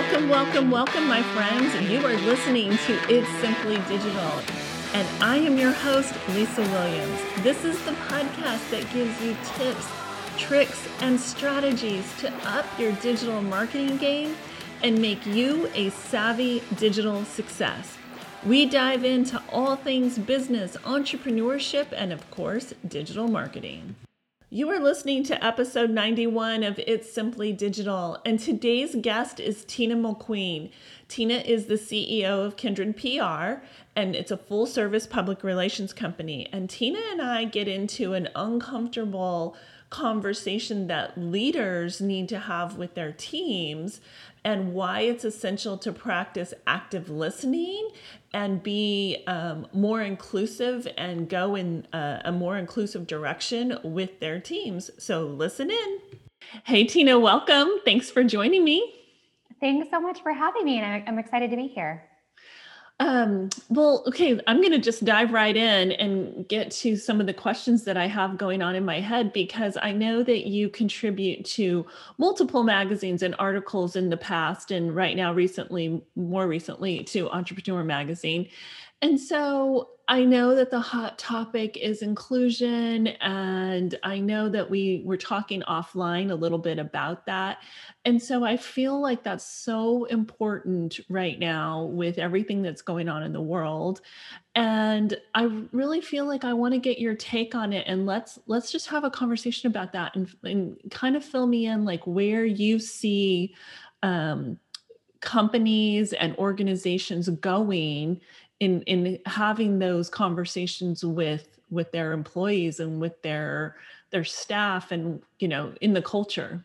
Welcome, welcome, welcome, my friends. You are listening to It's Simply Digital, and I am your host, Lisa Williams. This is the podcast that gives you tips, tricks, and strategies to up your digital marketing game and make you a savvy digital success. We dive into all things business, entrepreneurship, and of course, digital marketing. You are listening to episode 91 of It's Simply Digital, and today's guest is Tina Mulqueen. Tina is the CEO of Kindred PR, and it's a full service public relations company. And Tina and I get into an uncomfortable conversation that leaders need to have with their teams and why it's essential to practice active listening and be um, more inclusive and go in a, a more inclusive direction with their teams. So listen in. Hey, Tina, welcome. Thanks for joining me. Thanks so much for having me, and I'm excited to be here. Um, well, okay, I'm going to just dive right in and get to some of the questions that I have going on in my head because I know that you contribute to multiple magazines and articles in the past, and right now, recently, more recently, to Entrepreneur Magazine. And so I know that the hot topic is inclusion, and I know that we were talking offline a little bit about that. And so I feel like that's so important right now with everything that's going on in the world. And I really feel like I want to get your take on it and let's let's just have a conversation about that and, and kind of fill me in like where you see um, companies and organizations going in in having those conversations with with their employees and with their their staff and you know in the culture.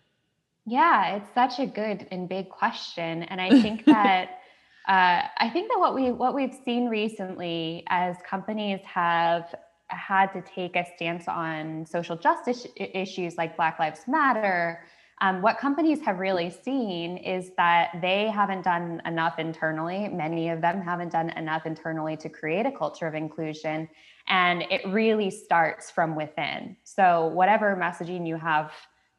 Yeah it's such a good and big question and i think that uh, i think that what we what we've seen recently as companies have had to take a stance on social justice issues like black lives matter um, what companies have really seen is that they haven't done enough internally. Many of them haven't done enough internally to create a culture of inclusion. And it really starts from within. So, whatever messaging you have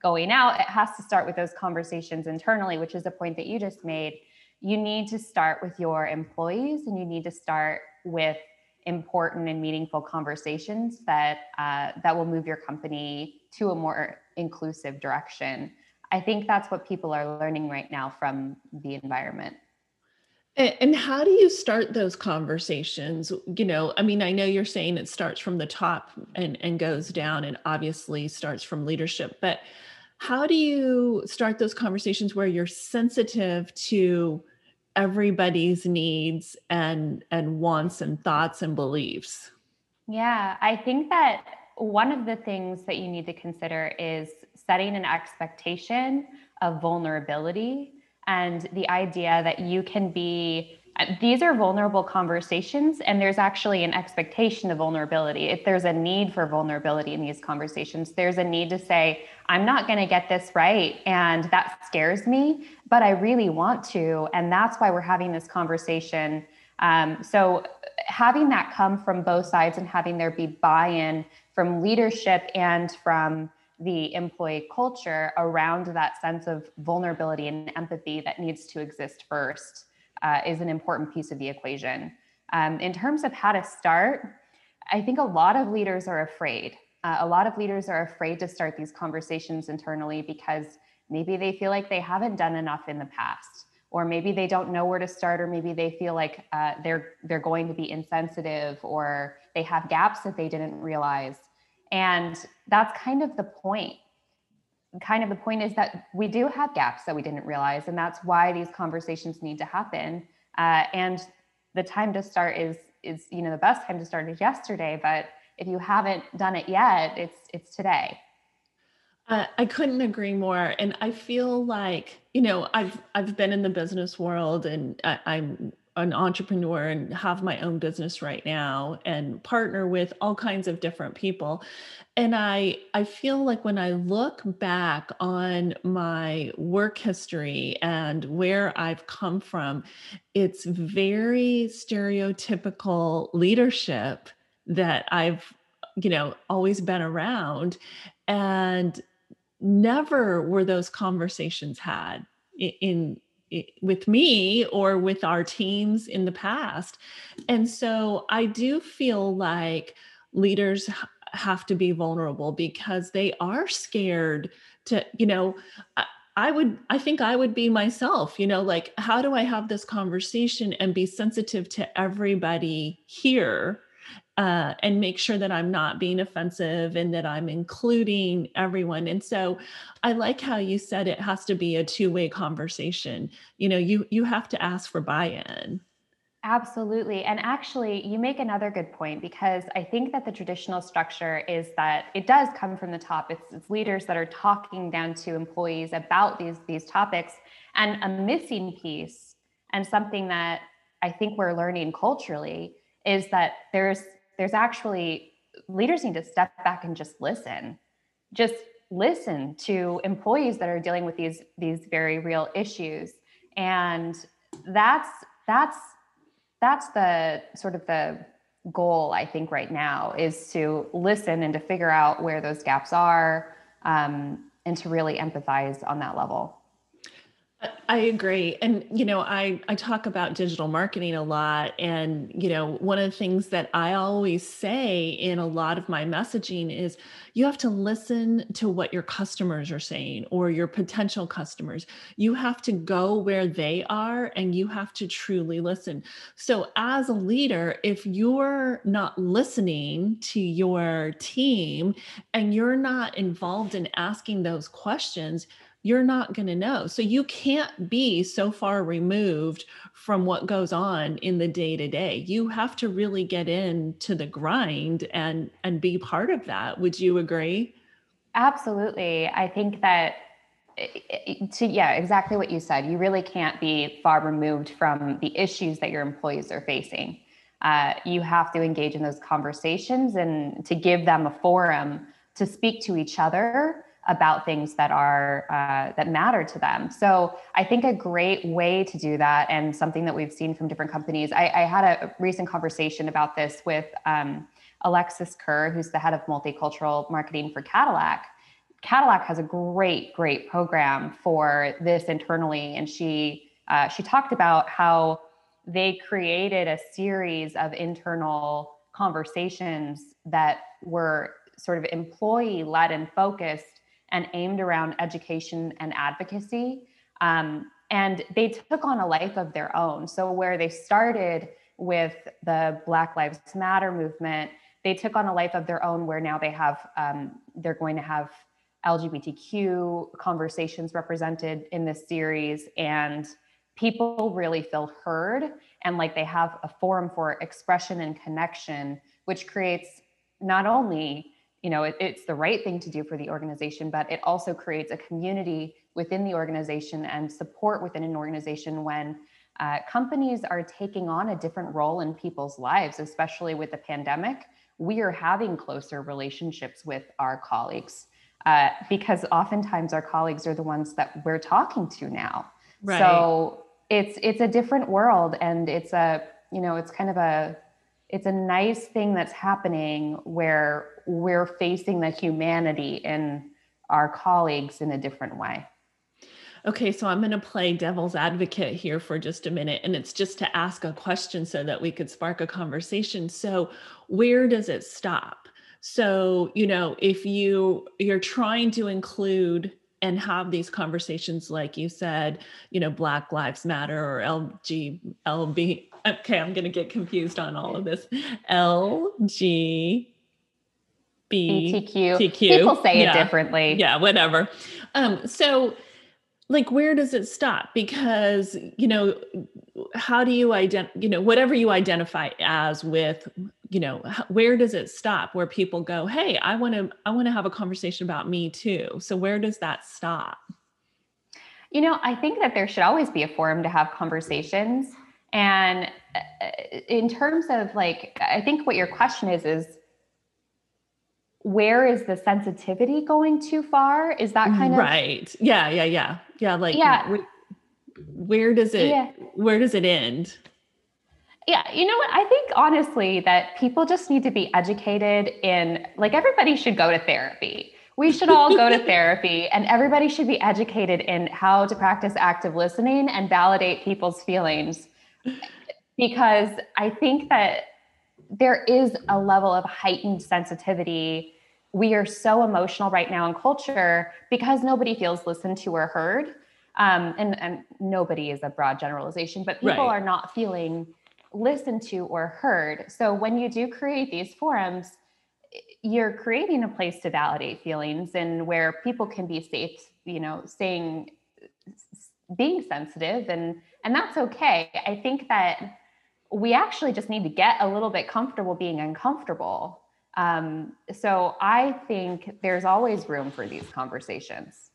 going out, it has to start with those conversations internally, which is a point that you just made. You need to start with your employees and you need to start with important and meaningful conversations that uh, that will move your company to a more inclusive direction. I think that's what people are learning right now from the environment. And how do you start those conversations? You know, I mean, I know you're saying it starts from the top and, and goes down and obviously starts from leadership, but how do you start those conversations where you're sensitive to everybody's needs and and wants and thoughts and beliefs? Yeah, I think that one of the things that you need to consider is setting an expectation of vulnerability and the idea that you can be these are vulnerable conversations and there's actually an expectation of vulnerability. If there's a need for vulnerability in these conversations there's a need to say i'm not going to get this right and that scares me but i really want to and that's why we're having this conversation. Um, so having that come from both sides and having there be buy-in from leadership and from the employee culture around that sense of vulnerability and empathy that needs to exist first uh, is an important piece of the equation. Um, in terms of how to start, I think a lot of leaders are afraid. Uh, a lot of leaders are afraid to start these conversations internally because maybe they feel like they haven't done enough in the past, or maybe they don't know where to start, or maybe they feel like uh, they're they're going to be insensitive, or they have gaps that they didn't realize. And that's kind of the point. Kind of the point is that we do have gaps that we didn't realize, and that's why these conversations need to happen. Uh, and the time to start is is you know the best time to start is yesterday, but if you haven't done it yet, it's it's today. Uh, I couldn't agree more, and I feel like you know I've I've been in the business world, and I, I'm an entrepreneur and have my own business right now and partner with all kinds of different people. And i i feel like when i look back on my work history and where i've come from it's very stereotypical leadership that i've you know always been around. And never were those conversations had in with me or with our teams in the past. And so i do feel like leaders have to be vulnerable because they are scared to you know I would, I think I would be myself, you know, like, how do I have this conversation and be sensitive to everybody here uh, and make sure that I'm not being offensive and that I'm including everyone. And so I like how you said it has to be a two-way conversation. You know, you you have to ask for buy-in. Absolutely. And actually, you make another good point because I think that the traditional structure is that it does come from the top. It's, it's, leaders that are talking down to employees about these, these topics. And a missing piece, and something that I think we're learning culturally, is that there's there's actually leaders need to step back and just listen. Just listen to employees that are dealing with these these very real issues. And that's that's that's the sort of the goal i think right now is to listen and to figure out where those gaps are um, and to really empathize on that level I agree. And, you know, I, I talk about digital marketing a lot. And, you know, one of the things that I always say in a lot of my messaging is you have to listen to what your customers are saying or your potential customers. You have to go where they are and you have to truly listen. So, as a leader, if you're not listening to your team and you're not involved in asking those questions, you're not going to know. So you can't be so far removed from what goes on in the day to day. You have to really get into the grind and and be part of that. Would you agree? Absolutely. I think that eh, eh, eh, to yeah, exactly what you said. You really can't be far removed from the issues that your employees are facing. Uh, you have to engage in those conversations and to give them a forum to speak to each other about things that are uh, that matter to them. So i think a great way to do that and something that we've seen from different companies i, I had a recent conversation about this with um, alexis kerr who's the head of multicultural marketing for cadillac. Cadillac has a great great program for this internally and she uh, she talked about how they created a series of internal conversations that were sort of employee led and focused and aimed around education and advocacy. Um, and they took on a life of their own. So, where they started with the Black Lives Matter movement, they took on a life of their own where now they have, um, they're going to have LGBTQ conversations represented in this series. And people really feel heard and like they have a forum for expression and connection, which creates not only you know it, it's the right thing to do for the organization but it also creates a community within the organization and support within an organization when uh, companies are taking on a different role in people's lives especially with the pandemic we are having closer relationships with our colleagues uh, because oftentimes our colleagues are the ones that we're talking to now right. so it's it's a different world and it's a you know it's kind of a it's a nice thing that's happening where we're facing the humanity in our colleagues in a different way. Okay, so I'm going to play devil's advocate here for just a minute, and it's just to ask a question so that we could spark a conversation. So, where does it stop? So, you know, if you you're trying to include and have these conversations, like you said, you know, Black Lives Matter or LG LB. Okay, I'm going to get confused on all of this. LG BTQ. People say yeah. it differently. Yeah, whatever. Um, so like where does it stop? Because, you know, how do you identify, you know, whatever you identify as with, you know, where does it stop where people go, "Hey, I want to I want to have a conversation about me too." So where does that stop? You know, I think that there should always be a forum to have conversations. And uh, in terms of like, I think what your question is, is where is the sensitivity going too far? Is that kind of right? Yeah, yeah, yeah, yeah. Like, yeah. Where, where does it? Yeah. Where does it end? Yeah, you know what? I think honestly that people just need to be educated in like everybody should go to therapy. We should all go to therapy, and everybody should be educated in how to practice active listening and validate people's feelings. Because I think that there is a level of heightened sensitivity. We are so emotional right now in culture because nobody feels listened to or heard. Um, and, and nobody is a broad generalization, but people right. are not feeling listened to or heard. So when you do create these forums, you're creating a place to validate feelings and where people can be safe, you know, saying being sensitive and and that's okay. I think that we actually just need to get a little bit comfortable being uncomfortable. Um, so I think there's always room for these conversations.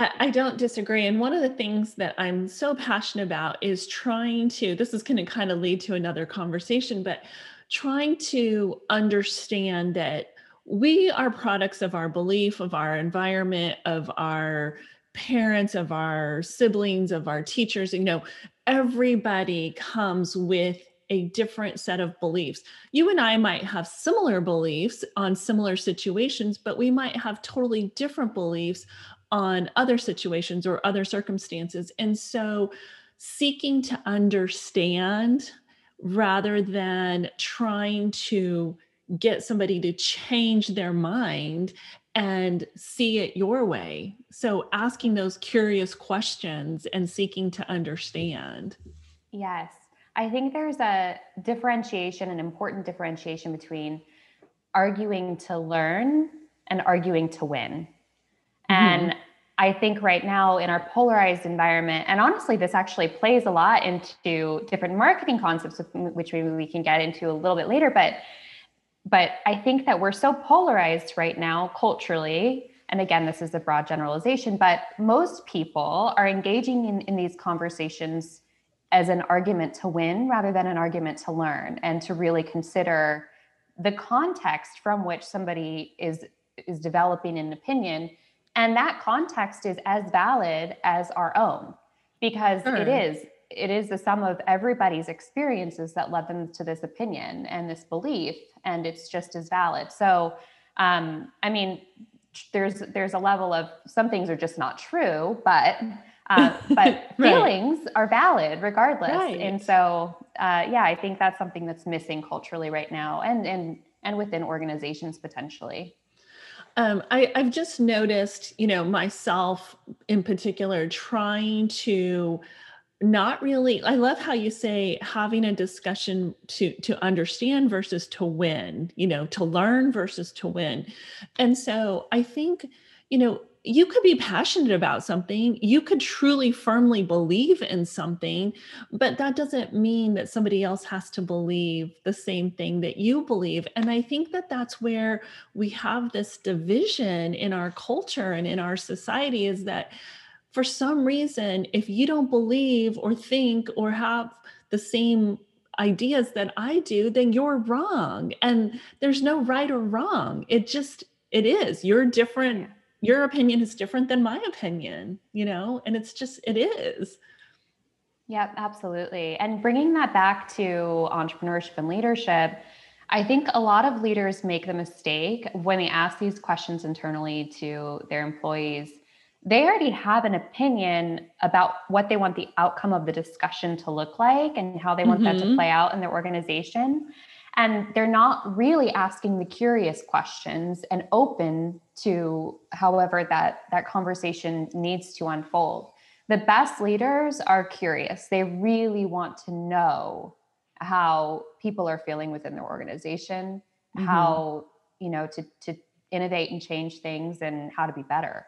I, don't disagree. And one of the things that I'm so passionate about is trying to, this is going to kind of lead to another conversation, but trying to understand that we are products of our belief, of our environment, of our parents, of our siblings, of our teachers. You know, everybody comes with a different set of beliefs. You and I might have similar beliefs on similar situations, but we might have totally different beliefs on other situations or other circumstances. And so, seeking to understand rather than trying to get somebody to change their mind and see it your way. So, asking those curious questions and seeking to understand. Yes. I think there's a differentiation, an important differentiation between arguing to learn and arguing to win. And mm-hmm. I think right now in our polarized environment, and honestly, this actually plays a lot into different marketing concepts, which maybe we can get into a little bit later. But but I think that we're so polarized right now culturally. And again, this is a broad generalization, but most people are engaging in, in these conversations as an argument to win rather than an argument to learn and to really consider the context from which somebody is is developing an opinion. And that context is as valid as our own because it is it is the sum of everybody's experiences that led them to this opinion and this belief and it's just as valid. So um, i mean there's there's a level of some things are just not true but uh, but right. feelings are valid regardless right. and so uh, yeah i think that's something that's missing culturally right now and and and within organizations potentially um, I, I've just noticed, you know, myself in particular, trying to not really i love how you say having a discussion to to understand versus to win you know to learn versus to win and so i think you know you could be passionate about something you could truly firmly believe in something but that doesn't mean that somebody else has to believe the same thing that you believe and i think that that's where we have this division in our culture and in our society is that for some reason if you don't believe or think or have the same ideas that I do, then you're wrong. And there's no right or wrong. It just, it is. You're different your opinion is different than my opinion, you know, and it's just, it is. Yep, absolutely. And bringing that back to entrepreneurship and leadership, I think a lot of leaders make the mistake when they ask these questions internally to their employees. They already have an opinion about what they want the outcome of the discussion to look like and how they want mm-hmm. that to mm-hmm. play out in their organization and they're not really asking the curious questions and open to however that that conversation needs to unfold. The best leaders are curious. They really want to know how people are feeling within their organization mm-hmm. how you know to to innovate and change things and how to be better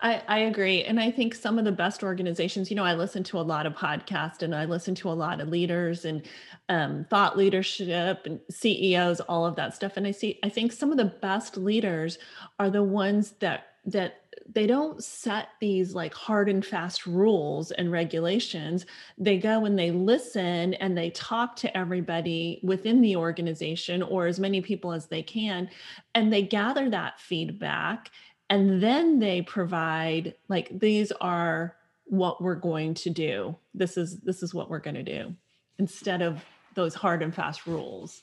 I, I agree. And I think some of the best organizations, you know, I listen to a lot of podcasts and I listen to a lot of leaders and um, thought leadership and CEOs, all of that stuff. And I see, I think some of the best leaders are the ones that, that they don't set these like hard and fast rules and regulations. They go and they listen and they talk to everybody within the organization or as many people as they can. And they gather that feedback and then they provide like these are what we're going to do this is this is what we're going to do instead of those hard and fast rules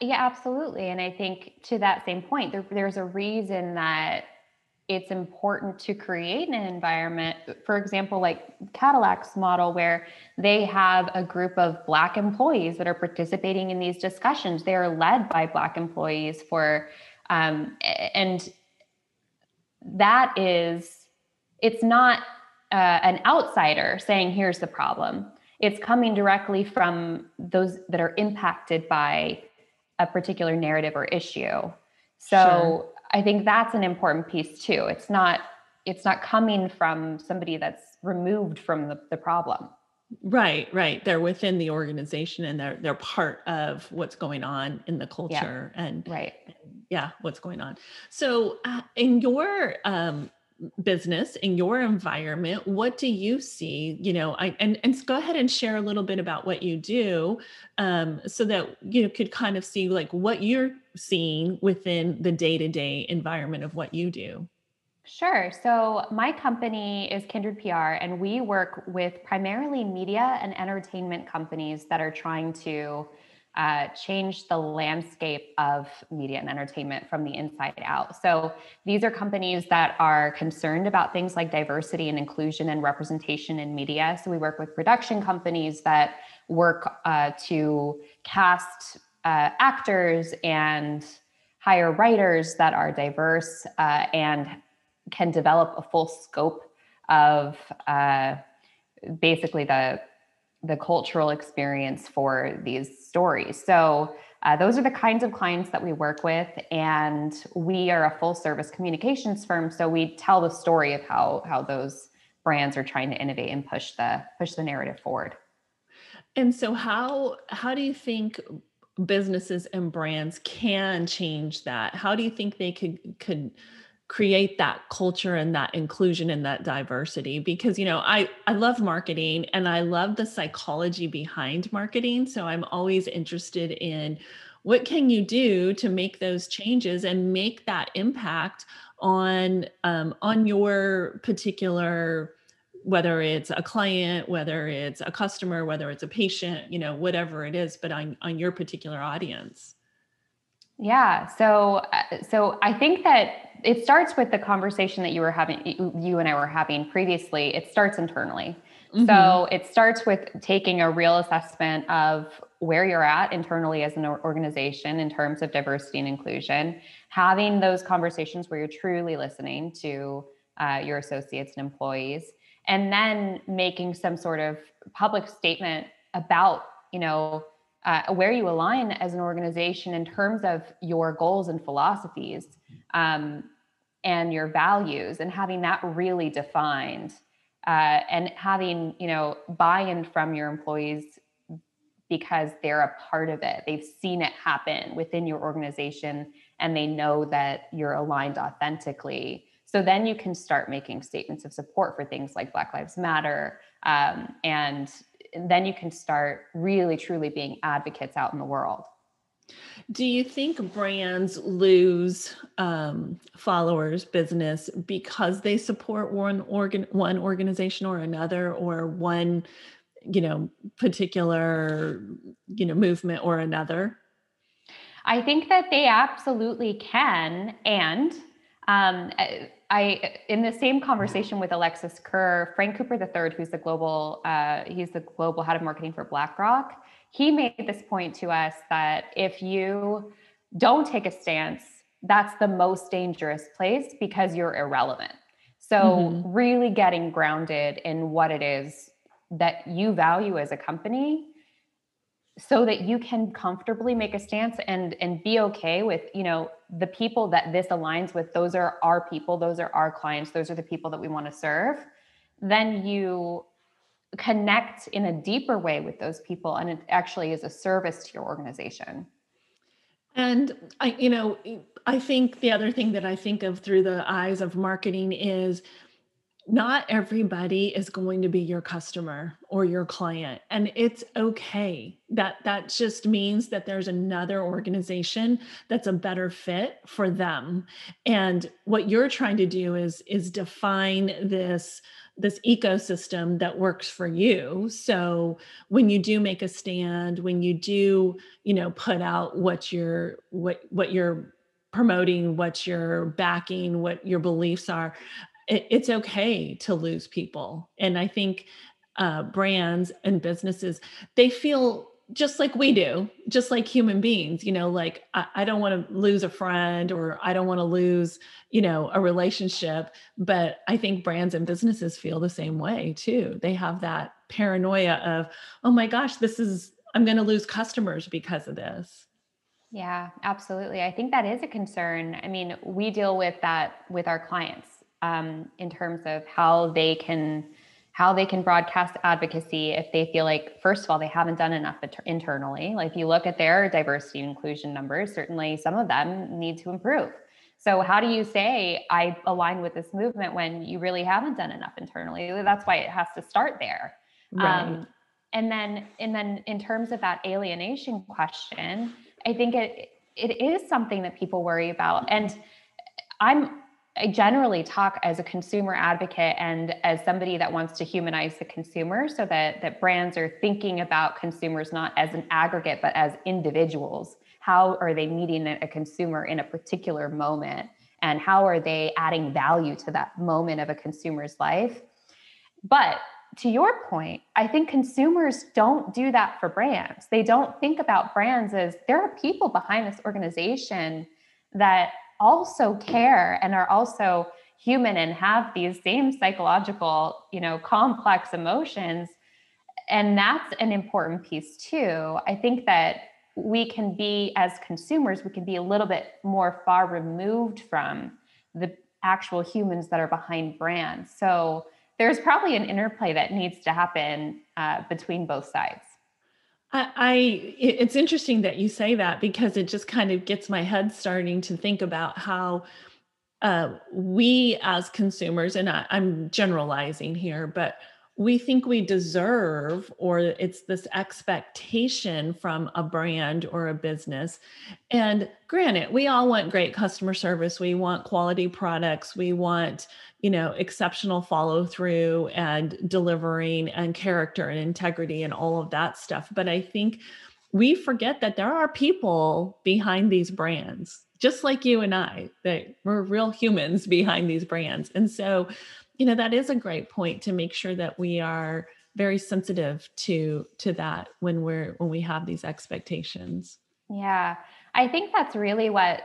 Yeah, absolutely. And I think to that same point, there, there's a reason that it's important to create an environment, for example, like Cadillac's model, where they have a group of Black employees that are participating in these discussions. They are led by Black employees for, um, and that is, it's not uh, an outsider saying, here's the problem. It's coming directly from those that are impacted by a particular narrative or issue. So sure. I think that's an important piece too. It's not it's not coming from somebody that's removed from the, the problem. Right, right. They're within the organization and they're they're part of what's going on in the culture yeah. and right. Yeah, what's going on. So uh, in your um business in your environment what do you see you know I, and and go ahead and share a little bit about what you do um, so that you could kind of see like what you're seeing within the day-to-day environment of what you do Sure. So, my company is Kindred PR, and we work with primarily media and entertainment companies that are trying to uh, change the landscape of media and entertainment from the inside out. So these are companies that are concerned about things like diversity and inclusion and representation in media. So we work with production companies that work uh, to cast uh, actors and hire writers that are diverse uh, and can develop a full scope of uh, basically the the cultural experience for these stories. So uh, those are the kinds of clients that we work with, and we are a full service communications firm. So we tell the story of how how those brands are trying to innovate and push the push the narrative forward. And so how how do you think businesses and brands can change that? How do you think they could could create that culture and that inclusion and that diversity because you know i i love marketing and i love the psychology behind marketing. So i'm always interested in what can you do to make those changes and make that impact on um, on your particular whether it's a client whether it's a customer whether it's a patient you know whatever it is but on on your particular audience. Yeah. So uh, so i think that it starts with the conversation that you were having you and i were having previously it starts internally mm-hmm. so it starts with taking a real assessment of where you're at internally as an organization in terms of diversity and inclusion having those conversations where you're truly listening to uh, your associates and employees and then making some sort of public statement about you know uh, where you align as an organization in terms of your goals and philosophies um, and your values and having that really defined uh, and having you know buy-in from your employees because they're a part of it. They've seen it happen within your organization and they know that you're aligned authentically. So then you can start making statements of support for things like black lives matter um, and then you can start really truly being advocates out in the world do you think brands lose um, followers, business because they support one organ, one organization or another, or one, you know, particular, you know, movement or another? I think that they absolutely can, and um, I, in the same conversation with Alexis Kerr, Frank Cooper III, who's the global, uh, he's the global head of marketing for BlackRock he made this point to us that if you don't take a stance, that's the most dangerous place because you're irrelevant. So, mm-hmm. really getting grounded in what it is that you value as a company so that you can comfortably make a stance and and be okay with you know the people that this aligns with those are our people those are our clients those are the people that we want to serve then you connect in a deeper way with those people and it actually is a service to your organization. And i you know i think the other thing that i think of through the eyes of marketing is not everybody is going to be your customer or your client and it's okay. That that just means that there's another organization that's a better fit for them. And what you're trying to do is is define this this ecosystem that works for you. So when you do make a stand when you do you know put out what you're what what you're promoting what you're backing what your beliefs are it, it's okay to lose people and i think uh, brands and businesses they feel just like we do, just like human beings, you know, like I, I don't want to lose a friend or I don't want to lose, you know, a relationship. But I think brands and businesses feel the same way too. They have that paranoia of, oh my gosh, this is, I'm going to lose customers because of this. Yeah, absolutely. I think that is a concern. I mean, we deal with that with our clients um, in terms of how they can how they can broadcast advocacy if they feel like first of all they haven't done enough internally. Like you look at their diversity and inclusion numbers certainly some of them need to improve. So how do you say i align with this movement when you really haven't done enough internally? That's why it has to start there. Right. Um, and then and then in terms of that alienation question i think it it is something that people worry about. And i'm I generally talk as a consumer advocate and as somebody that wants to humanize the consumer so that that brands are thinking about consumers not as an aggregate but as individuals. How are they meeting a consumer in a particular moment and how are they adding value to that moment of a consumer's life? But to your point, I think consumers don't do that for brands. They don't think about brands as there are people behind this organization that also care and are also human and have these same psychological, you know, complex emotions. And that's an important piece too. I think that we can be, as consumers, we can be a little bit more far removed from the actual humans that are behind brands. So there's probably an interplay that needs to happen uh, between both sides. I, I, it's interesting that you say that because it just kind of gets my head starting to think about how uh, we as consumers, and I, I'm generalizing here, but we think we deserve, or it's this expectation from a brand or a business. And granted, we all want great customer service, we want quality products, we want you know exceptional follow through and delivering and character and integrity and all of that stuff. But i think we forget that there are people behind these brands just like you and i that we're real humans behind these brands. And so you know that is a great point to make sure that we are very sensitive to to that when we're when we have these expectations yeah i think that's really what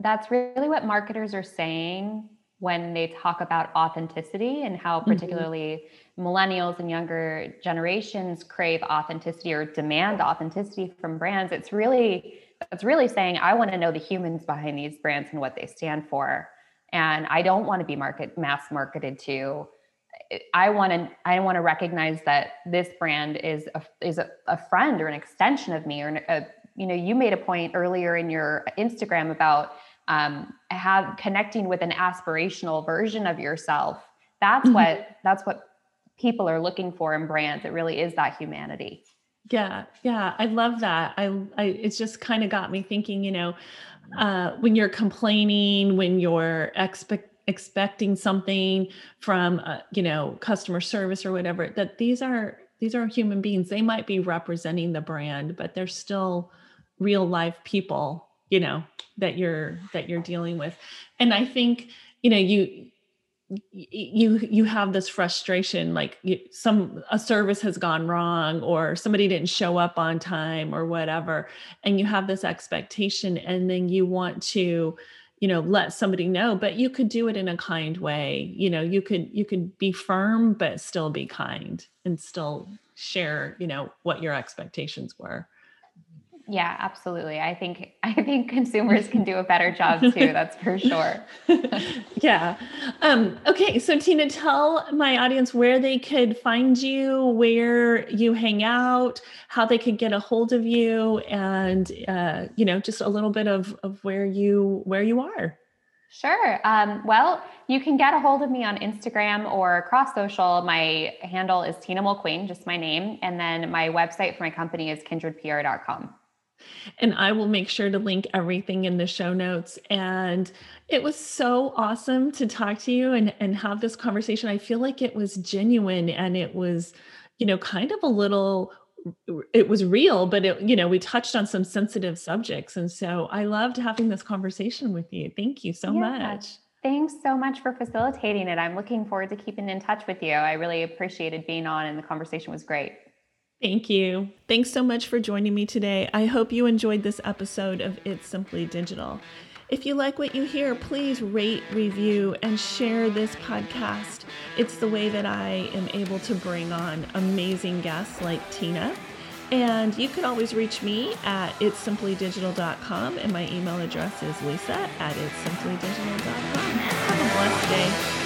that's really what marketers are saying when they talk about authenticity and how mm-hmm. particularly mm-hmm. millennials and younger generations crave authenticity or demand authenticity from brands it's really it's really saying i want to know the humans behind these brands and what they stand for and i don't want to be market mass marketed to. I want to i want to recognize that this brand is a is a, a friend or an extension of me or a, you know you made a point earlier in your instagram about um, have connecting with an aspirational version of yourself. That's mm-hmm. what that's what people are looking for in brands. It really is that humanity yeah yeah i love that. I, I it's just kind of got me thinking you know uh, when you're complaining when you're expect expecting something from uh, you know customer service or whatever that these are these are human beings. They might be representing the brand but they're still real life people you know that you're that you're dealing with. And i think you know you you you have this frustration like you, some a service has gone wrong or somebody didn't show up on time or whatever and you have this expectation and then you want to you know let somebody know but you could do it in a kind way. You know you could you could be firm but still be kind and still share you know what your expectations were yeah, absolutely. I think I think consumers can do a better job too. That's for sure. yeah. Um, okay, so Tina, tell my audience where they could find you, where you hang out, how they could get a hold of you, and uh, you know, just a little bit of of where you where you are. Sure. Um, well, you can get a hold of me on Instagram or across social. My handle is Tina Mulqueen, just my name. And then my website for my company is kindredpr.com. And I will make sure to link everything in the show notes. And it was so awesome to talk to you and, and have this conversation. I feel like it was genuine and it was, you know, kind of a little it was real but it you know we touched on some sensitive subjects and so i loved having this conversation with you thank you so yeah. much Thanks so much for facilitating it. I'm looking forward to keeping in touch with you. I really appreciated being on, and the conversation was great. Thank you. Thanks so much for joining me today. I hope you enjoyed this episode of It's Simply Digital. If you like what you hear, please rate, review, and share this podcast. It's the way that I am able to bring on amazing guests like Tina and you can always reach me at itssimplydigital.com, and my email address is lisa at itssimplydigital.com. Have a blessed day.